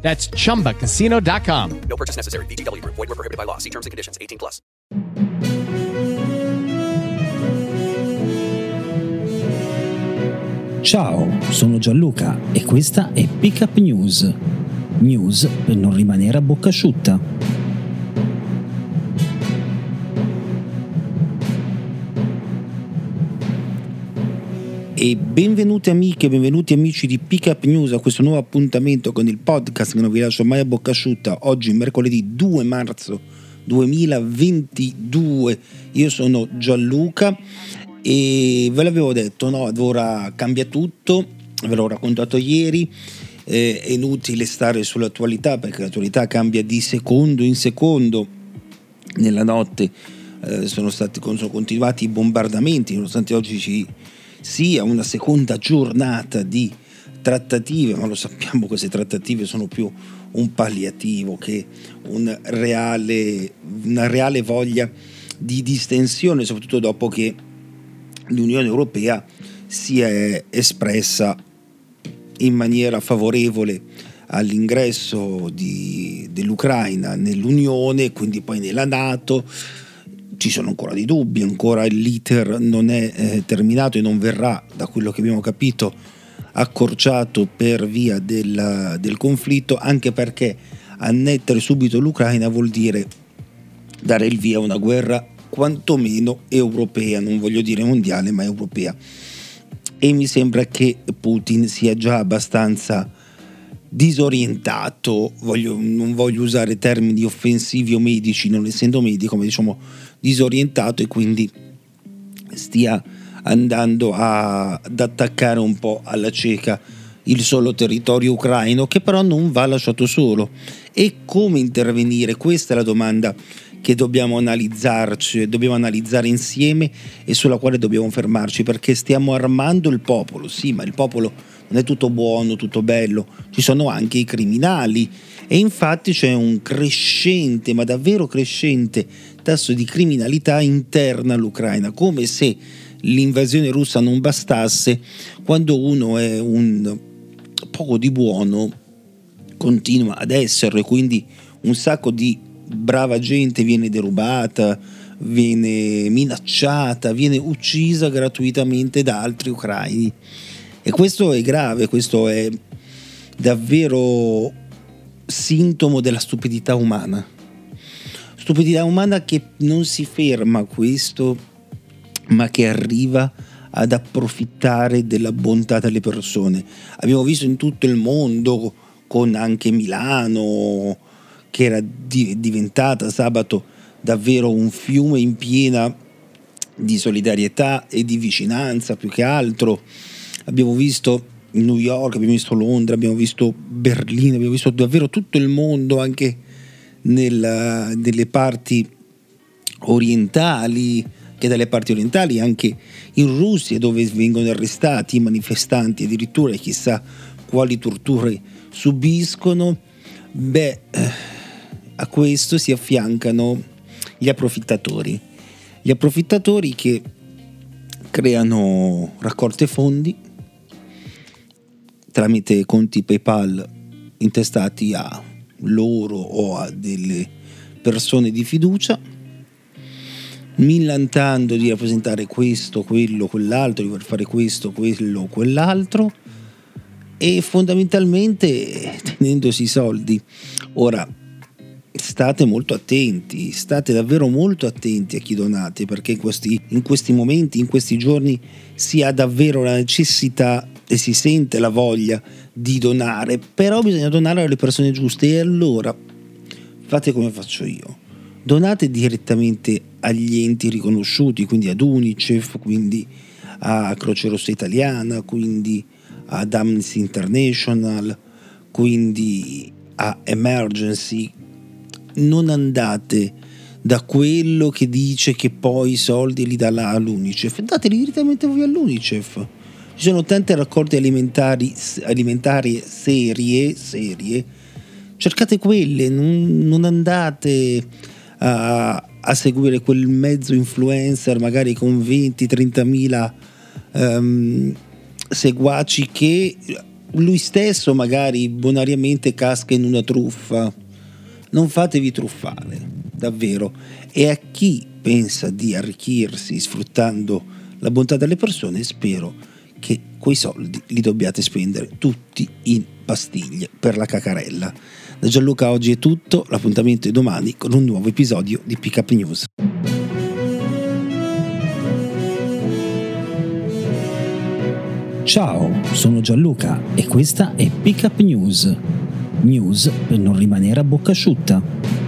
That's chumbacasino.com. No purchase necessary. VGW Group. Void were prohibited by law. See terms and conditions. 18 plus. Ciao, sono Gianluca e questa è Pickup News. News per non rimanere a bocca asciutta. E benvenuti amiche benvenuti amici di Pickup News a questo nuovo appuntamento con il podcast che non vi lascio mai a bocca asciutta. Oggi mercoledì 2 marzo 2022. Io sono Gianluca e ve l'avevo detto, no? Ora cambia tutto, ve l'ho raccontato ieri. Eh, è inutile stare sull'attualità perché l'attualità cambia di secondo in secondo. Nella notte eh, sono, stati, sono continuati i bombardamenti, nonostante oggi ci sia una seconda giornata di trattative, ma lo sappiamo queste trattative sono più un palliativo che un reale, una reale voglia di distensione, soprattutto dopo che l'Unione Europea si è espressa in maniera favorevole all'ingresso di, dell'Ucraina nell'Unione, e quindi poi nella Nato ci sono ancora dei dubbi, ancora l'iter non è eh, terminato e non verrà, da quello che abbiamo capito, accorciato per via del, del conflitto, anche perché annettere subito l'Ucraina vuol dire dare il via a una guerra quantomeno europea, non voglio dire mondiale, ma europea. E mi sembra che Putin sia già abbastanza disorientato, voglio, non voglio usare termini offensivi o medici, non essendo medico, ma diciamo disorientato e quindi stia andando a, ad attaccare un po' alla cieca il solo territorio ucraino che però non va lasciato solo. E come intervenire? Questa è la domanda che dobbiamo analizzarci, dobbiamo analizzare insieme e sulla quale dobbiamo fermarci perché stiamo armando il popolo, sì, ma il popolo non è tutto buono, tutto bello, ci sono anche i criminali. E infatti c'è un crescente, ma davvero crescente tasso di criminalità interna all'Ucraina, come se l'invasione russa non bastasse, quando uno è un poco di buono continua ad esserlo. E quindi un sacco di brava gente viene derubata, viene minacciata, viene uccisa gratuitamente da altri ucraini. E questo è grave, questo è davvero sintomo della stupidità umana. Stupidità umana che non si ferma a questo, ma che arriva ad approfittare della bontà delle persone. Abbiamo visto in tutto il mondo, con anche Milano, che era di- diventata sabato davvero un fiume in piena di solidarietà e di vicinanza più che altro. Abbiamo visto New York, abbiamo visto Londra, abbiamo visto Berlino, abbiamo visto davvero tutto il mondo anche nella, nelle parti orientali, che dalle parti orientali, anche in Russia dove vengono arrestati i manifestanti addirittura e chissà quali torture subiscono, beh, a questo si affiancano gli approfittatori. Gli approfittatori che creano raccolte fondi tramite conti PayPal intestati a loro o a delle persone di fiducia, millantando di rappresentare questo, quello, quell'altro, di voler fare questo, quello, quell'altro e fondamentalmente tenendosi i soldi. Ora, state molto attenti, state davvero molto attenti a chi donate perché in questi, in questi momenti, in questi giorni si ha davvero la necessità e si sente la voglia di donare, però bisogna donare alle persone giuste e allora fate come faccio io. Donate direttamente agli enti riconosciuti, quindi ad Unicef, quindi a Croce Rossa Italiana, quindi ad Amnesty International, quindi a Emergency. Non andate da quello che dice che poi i soldi li dà all'Unicef. Dateli direttamente voi all'Unicef. Ci sono tante raccolte alimentari, alimentari serie, serie. Cercate quelle, non, non andate a, a, seguire quel mezzo influencer magari con 20-30 mila um, seguaci che lui stesso magari bonariamente casca in una truffa. Non fatevi truffare, davvero. E a chi pensa di arricchirsi sfruttando la bontà delle persone, spero che quei soldi li dobbiate spendere tutti in pastiglie per la cacarella. Da Gianluca oggi è tutto, l'appuntamento è domani con un nuovo episodio di Pick Up News. Ciao, sono Gianluca e questa è Pick Up News. News per non rimanere a bocca asciutta.